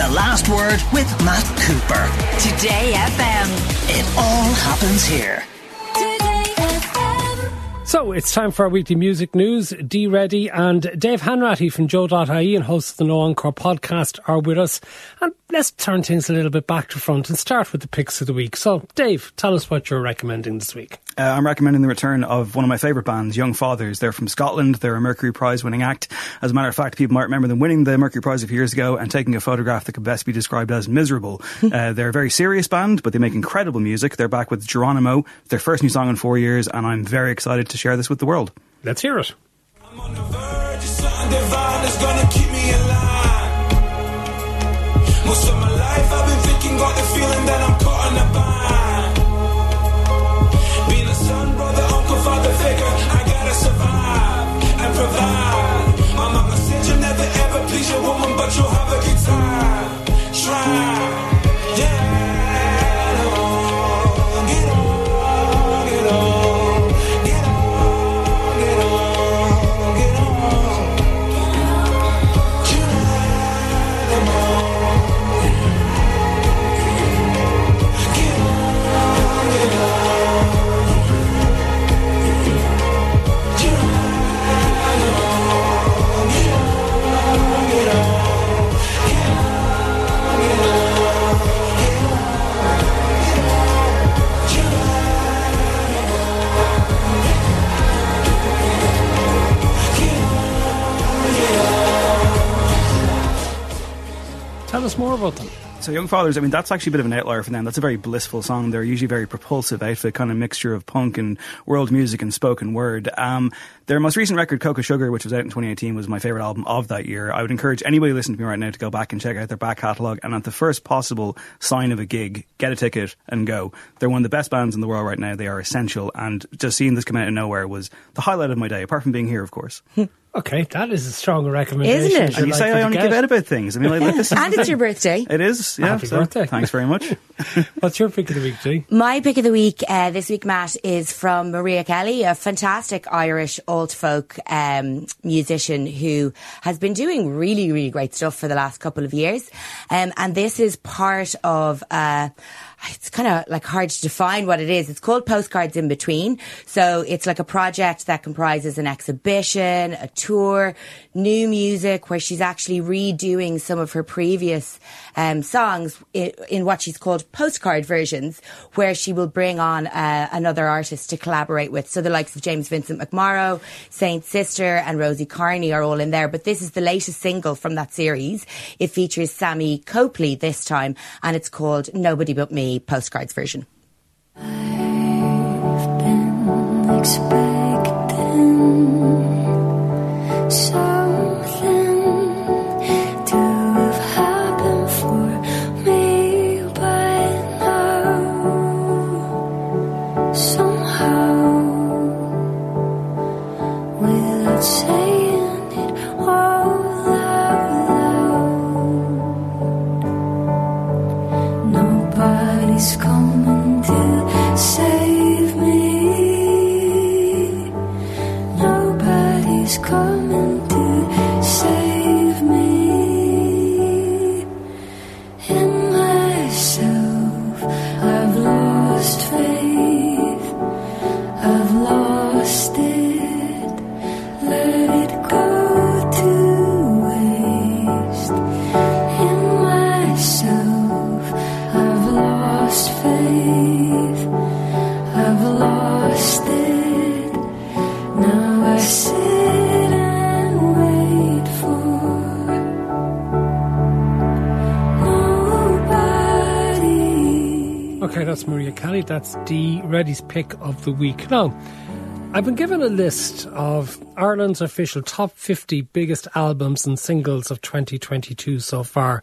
The Last Word with Matt Cooper. Today FM. It all happens here. Today FM. So it's time for our weekly music news. Dee Reddy and Dave Hanratty from Joe.ie and hosts of the No Encore podcast are with us. And let's turn things a little bit back to front and start with the picks of the week. So, Dave, tell us what you're recommending this week. Uh, I'm recommending the return of one of my favourite bands, Young Fathers. They're from Scotland. They're a Mercury Prize winning act. As a matter of fact, people might remember them winning the Mercury Prize a few years ago and taking a photograph that could best be described as miserable. uh, they're a very serious band, but they make incredible music. They're back with Geronimo, their first new song in four years, and I'm very excited to share this with the world. Let's hear it. Most of my life I've been thinking, got the feeling that I'm caught in a bind. So Young Fathers, I mean, that's actually a bit of an outlier for them. That's a very blissful song. They're usually very propulsive outfit, kind of mixture of punk and world music and spoken word. Um, their most recent record, Cocoa Sugar, which was out in 2018, was my favourite album of that year. I would encourage anybody listening to me right now to go back and check out their back catalogue and at the first possible sign of a gig, get a ticket and go. They're one of the best bands in the world right now. They are essential and just seeing this come out of nowhere was the highlight of my day, apart from being here, of course. Okay, that is a strong recommendation. Isn't it? You're And you say I only give out about things. I mean, like, this is and it's your birthday. It is, yeah. Happy so birthday. Thanks very much. What's your pick of the week, Dee? My pick of the week uh, this week, Matt, is from Maria Kelly, a fantastic Irish alt folk um, musician who has been doing really, really great stuff for the last couple of years. Um, and this is part of. Uh, it's kind of like hard to define what it is. It's called Postcards in Between. So it's like a project that comprises an exhibition, a tour, new music, where she's actually redoing some of her previous um, songs in, in what she's called postcard versions, where she will bring on uh, another artist to collaborate with. So the likes of James Vincent McMorrow, Saint Sister, and Rosie Carney are all in there. But this is the latest single from that series. It features Sammy Copley this time, and it's called Nobody But Me Postcards version. expecting something That's Maria Kelly. That's Dee Reddy's pick of the week. Now, I've been given a list of Ireland's official top 50 biggest albums and singles of 2022 so far.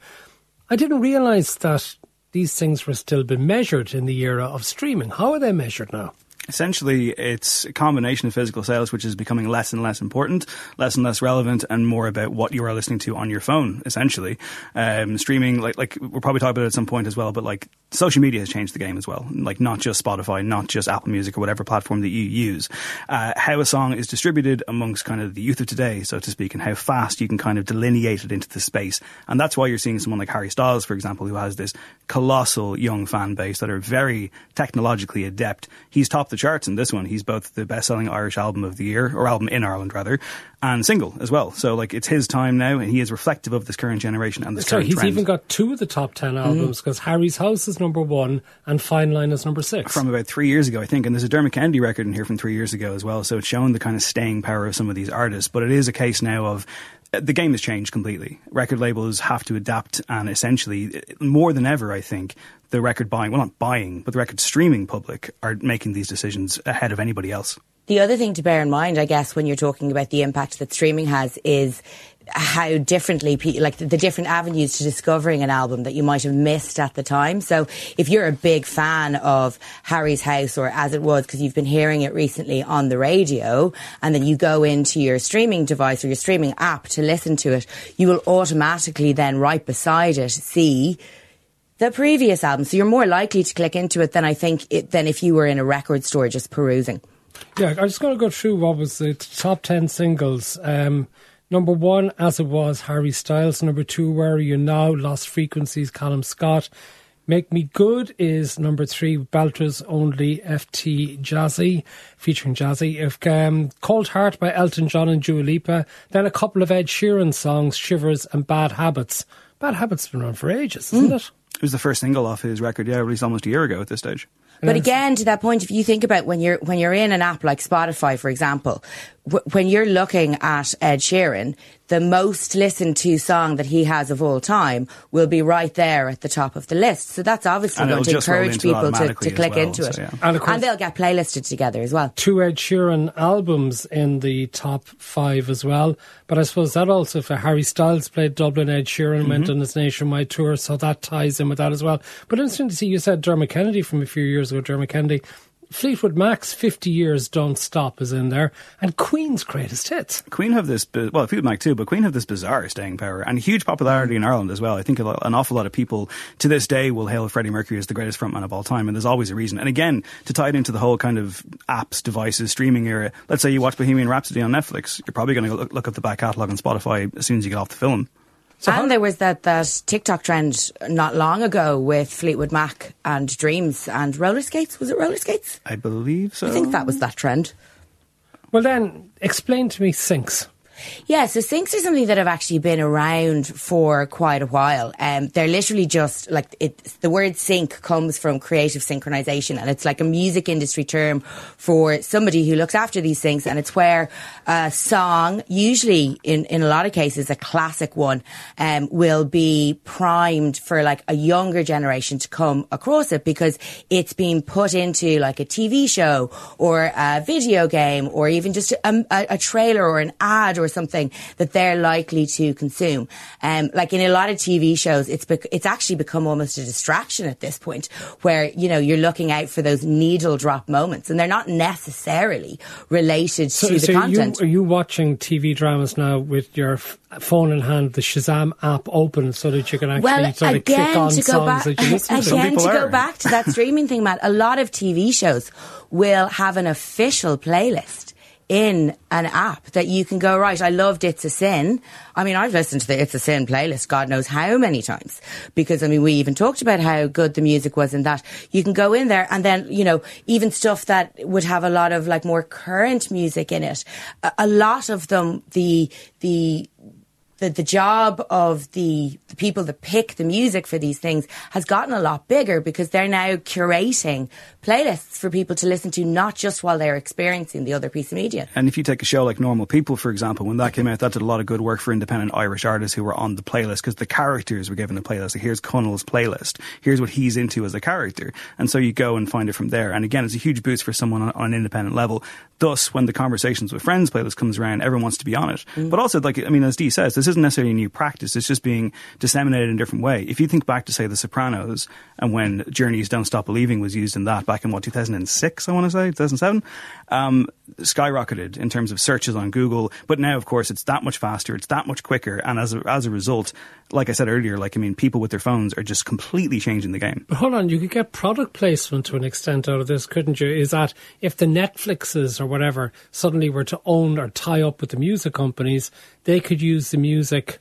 I didn't realise that these things were still being measured in the era of streaming. How are they measured now? Essentially, it's a combination of physical sales, which is becoming less and less important, less and less relevant, and more about what you are listening to on your phone. Essentially, um, streaming, like like we'll probably talk about it at some point as well. But like social media has changed the game as well. Like not just Spotify, not just Apple Music or whatever platform that you use. Uh, how a song is distributed amongst kind of the youth of today, so to speak, and how fast you can kind of delineate it into the space. And that's why you're seeing someone like Harry Styles, for example, who has this colossal young fan base that are very technologically adept. He's topped the charts in this one. He's both the best-selling Irish album of the year, or album in Ireland rather, and single as well. So like it's his time now, and he is reflective of this current generation and this Sorry, current he's trend. even got two of the top ten albums because Harry's House is number one and Fine Line is number six. from about three years ago, I think. And there's a Dermot Kennedy record in here from three years ago as well. So it's shown the kind of staying power of some of these artists. But it is a case now of uh, the game has changed completely. Record labels have to adapt, and essentially, uh, more than ever, I think the record buying, well, not buying, but the record streaming public are making these decisions ahead of anybody else. The other thing to bear in mind, I guess, when you're talking about the impact that streaming has is how differently, pe- like the, the different avenues to discovering an album that you might have missed at the time. So if you're a big fan of Harry's House or as it was, because you've been hearing it recently on the radio, and then you go into your streaming device or your streaming app to listen to it, you will automatically then right beside it see the previous album. So you're more likely to click into it than I think it, than if you were in a record store just perusing. Yeah, I'm just going to go through what was the top 10 singles. Um, number one, as it was, Harry Styles. Number two, Where Are You Now? Lost Frequencies, Calum Scott. Make Me Good is number three, Belters Only FT Jazzy, featuring Jazzy. If, um, Cold Heart by Elton John and Dua Lipa. Then a couple of Ed Sheeran songs, Shivers and Bad Habits. Bad Habits has been around for ages, isn't it? It was the first single off his record, yeah, released almost a year ago at this stage. But again, to that point, if you think about when you're when you're in an app like Spotify, for example, w- when you're looking at Ed Sheeran, the most listened to song that he has of all time will be right there at the top of the list. So that's obviously And going to encourage people to, to click well, into so, it, yeah. And of course- they'll get playlisted together as well. two Ed Sheeran albums in the top five as well. But I suppose that also for Harry Styles played Dublin, Ed Sheeran went on his nationwide tour, so that ties in with that as well. But interesting to see you said Dermot Kennedy from a few years ago, Dermot Kennedy. Fleetwood Mac's 50 Years Don't Stop is in there, and Queen's Greatest Hits. Queen have this, well, Fleetwood Mac too, but Queen have this bizarre staying power and huge popularity in Ireland as well. I think an awful lot of people to this day will hail Freddie Mercury as the greatest frontman of all time, and there's always a reason. And again, to tie it into the whole kind of apps, devices, streaming era, let's say you watch Bohemian Rhapsody on Netflix, you're probably going to look, look up the back catalogue on Spotify as soon as you get off the film. And there was that, that TikTok trend not long ago with Fleetwood Mac and Dreams and roller skates. Was it roller skates? I believe so. I think that was that trend. Well, then, explain to me Syncs. Yeah, so syncs are something that have actually been around for quite a while. Um, they're literally just like it, the word sync comes from creative synchronization, and it's like a music industry term for somebody who looks after these things. And it's where a song, usually in, in a lot of cases, a classic one, um, will be primed for like a younger generation to come across it because it's been put into like a TV show or a video game or even just a, a, a trailer or an ad or something that they're likely to consume. Um, like in a lot of TV shows, it's bec- it's actually become almost a distraction at this point, where you know you're looking out for those needle drop moments, and they're not necessarily related to the so content. You, are you watching TV dramas now with your f- phone in hand, the Shazam app open, so that you can actually well, sort of again, click on to go songs back, that you listen to? again to go are. back to that streaming thing, Matt. A lot of TV shows will have an official playlist in an app that you can go right. I loved It's a Sin. I mean, I've listened to the It's a Sin playlist, God knows how many times, because I mean, we even talked about how good the music was in that. You can go in there and then, you know, even stuff that would have a lot of like more current music in it. A, a lot of them, the the the, the job of the, the people that pick the music for these things has gotten a lot bigger because they're now curating playlists for people to listen to, not just while they're experiencing the other piece of media. And if you take a show like Normal People, for example, when that came out, that did a lot of good work for independent Irish artists who were on the playlist because the characters were given a playlist. Like, here's Connell's playlist. Here's what he's into as a character. And so you go and find it from there. And again, it's a huge boost for someone on, on an independent level. Thus, when the Conversations with Friends playlist comes around, everyone wants to be on it. But also, like, I mean, as Dee says, this this isn't necessarily a new practice. It's just being disseminated in a different way. If you think back to say The Sopranos and when Journey's "Don't Stop Believing" was used in that back in what 2006, I want to say 2007, um, skyrocketed in terms of searches on Google. But now, of course, it's that much faster. It's that much quicker, and as a, as a result, like I said earlier, like I mean, people with their phones are just completely changing the game. But hold on, you could get product placement to an extent out of this, couldn't you? Is that if the Netflixes or whatever suddenly were to own or tie up with the music companies, they could use the music,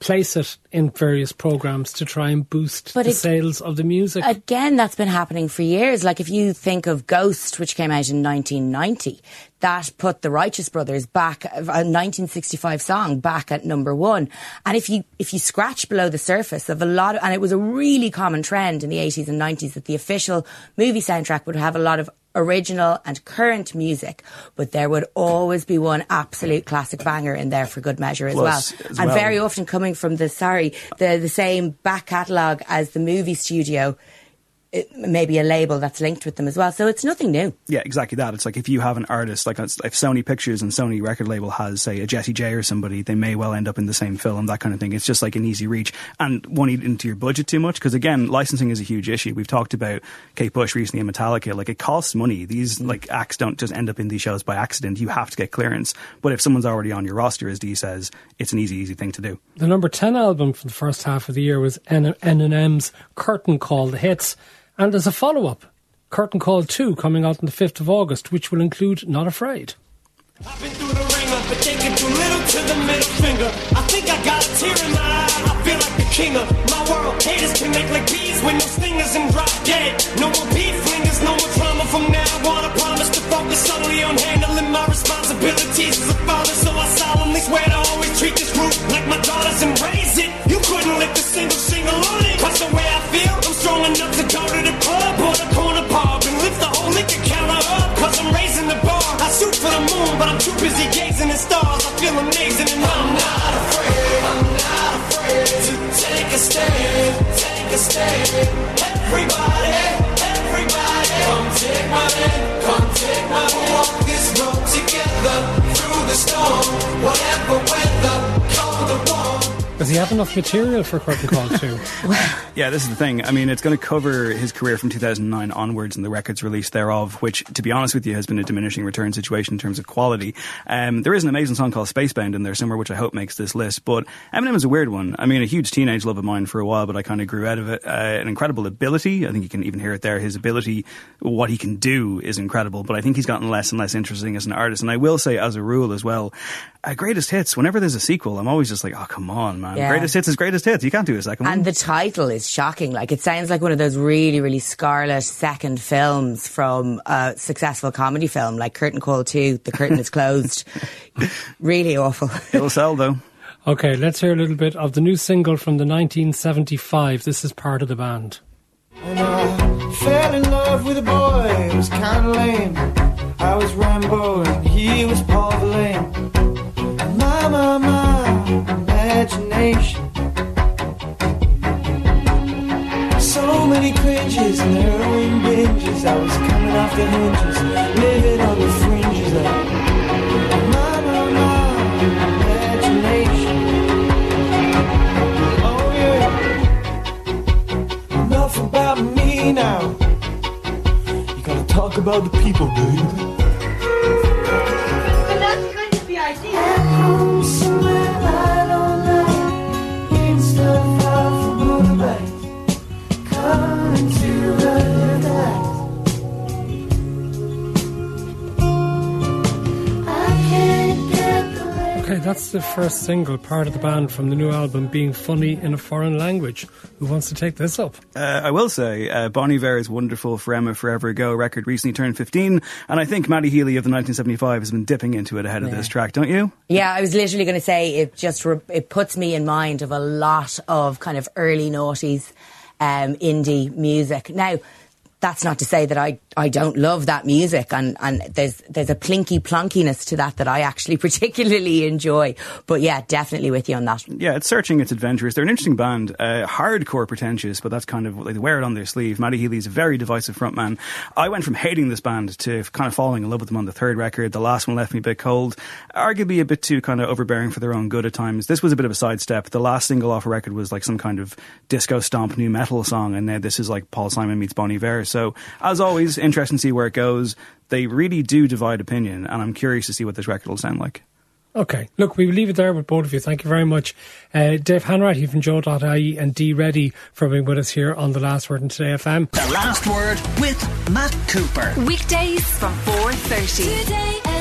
place it in various programs to try and boost But the it- sales of the music. Again, that's been happening for years. Like if you think of Ghost, which came out in 1990, that put the Righteous Brothers back, a 1965 song back at number one. And if you, if you scratch below the surface of a lot of, and it was a really common trend in the 80s and 90s that the official movie soundtrack would have a lot of original and current music, but there would always be one absolute classic banger in there for good measure as Plus, well. as and well- very often coming from the sorry, the the same back catalogue as the movie studio. It, maybe a label that's linked with them as well. So it's nothing new. Yeah, exactly that. It's like if you have an artist, like if Sony Pictures and Sony record label has, say, a Jessie J or somebody, they may well end up in the same film, that kind of thing. It's just like an easy reach and won't eat into your budget too much because again, licensing is a huge issue. We've talked about Kate Bush recently in Metallica. Like it costs money. These mm. like acts don't just end up in these shows by accident. You have to get clearance. But if someone's already on your roster, as Dee says, it's an easy, easy thing to do. The number 10 album for the first half of the year was N- Eminem's Curtain Call The Hits. And there's a follow-up, Curtain Call 2, coming out on the 5th of August, which will include Not Afraid. I've been through the ringer, but can do little to the middle finger. I think I got a tear in my eye. I feel like the king of my world. Haters like bees no stingers and drop dead. No more beef flingers, no more trauma from now on. I promise to focus on handling my responsibilities as a father. So I solemnly swear to always treat this group like my daughters and a stand. Take a stand. Everybody, everybody, come take my hand. Come take my hand. Walk this road together through the storm. Does he have enough material for Curtain Call 2? Yeah, this is the thing. I mean, it's going to cover his career from 2009 onwards and the records released thereof, which, to be honest with you, has been a diminishing return situation in terms of quality. Um, there is an amazing song called Spacebound in there somewhere, which I hope makes this list. But Eminem is a weird one. I mean, a huge teenage love of mine for a while, but I kind of grew out of it. Uh, an incredible ability. I think you can even hear it there. His ability, what he can do, is incredible. But I think he's gotten less and less interesting as an artist. And I will say, as a rule as well, uh, greatest hits. Whenever there's a sequel, I'm always just like, oh come on, man. Yeah. Greatest hits is greatest hits. You can't do a second one. And the title is shocking. Like it sounds like one of those really, really scarlet second films from a successful comedy film, like Curtain Call 2, The Curtain is Closed. really awful. It'll sell though. Okay, let's hear a little bit of the new single from the 1975. This is part of the band. And I fell in love with a boy, it was kinda lame. I was Rimbaud and he was Paul Verlaine. Imagination. So many cringes and heroin binges. I was coming off the hinges, living on the fringes of my, my, my imagination. Oh yeah. Enough about me now. You gotta talk about the people, baby. Okay, that's the first single, part of the band from the new album, Being Funny in a Foreign Language. Who wants to take this up? Uh, I will say, uh, Bon Iver's wonderful For Emma, Forever Ago record recently turned 15, and I think Matty Healy of the 1975 has been dipping into it ahead of this track, don't you? Yeah, I was literally going to say it just re- it puts me in mind of a lot of kind of early noughties um, indie music. Now, that's not to say that I, I don't love that music and, and there's there's a plinky plonkiness to that that I actually particularly enjoy. But yeah, definitely with you on that. Yeah, it's searching, it's adventurous. They're an interesting band, uh, hardcore pretentious, but that's kind of like they wear it on their sleeve. Matty Healy's a very divisive frontman. I went from hating this band to kind of falling in love with them on the third record. The last one left me a bit cold, arguably a bit too kind of overbearing for their own good at times. This was a bit of a sidestep. The last single off a record was like some kind of disco stomp nu metal song, and now this is like Paul Simon meets Bon Iver. So, as always, interesting to see where it goes. They really do divide opinion, and I'm curious to see what this record will sound like. Okay, look, we will leave it there with both of you. Thank you very much. Uh, Dave Hanratty from Joe.ie and Dee Reddy for being with us here on The Last Word in Today FM. The Last Word with Matt Cooper. Weekdays from 4.30. Today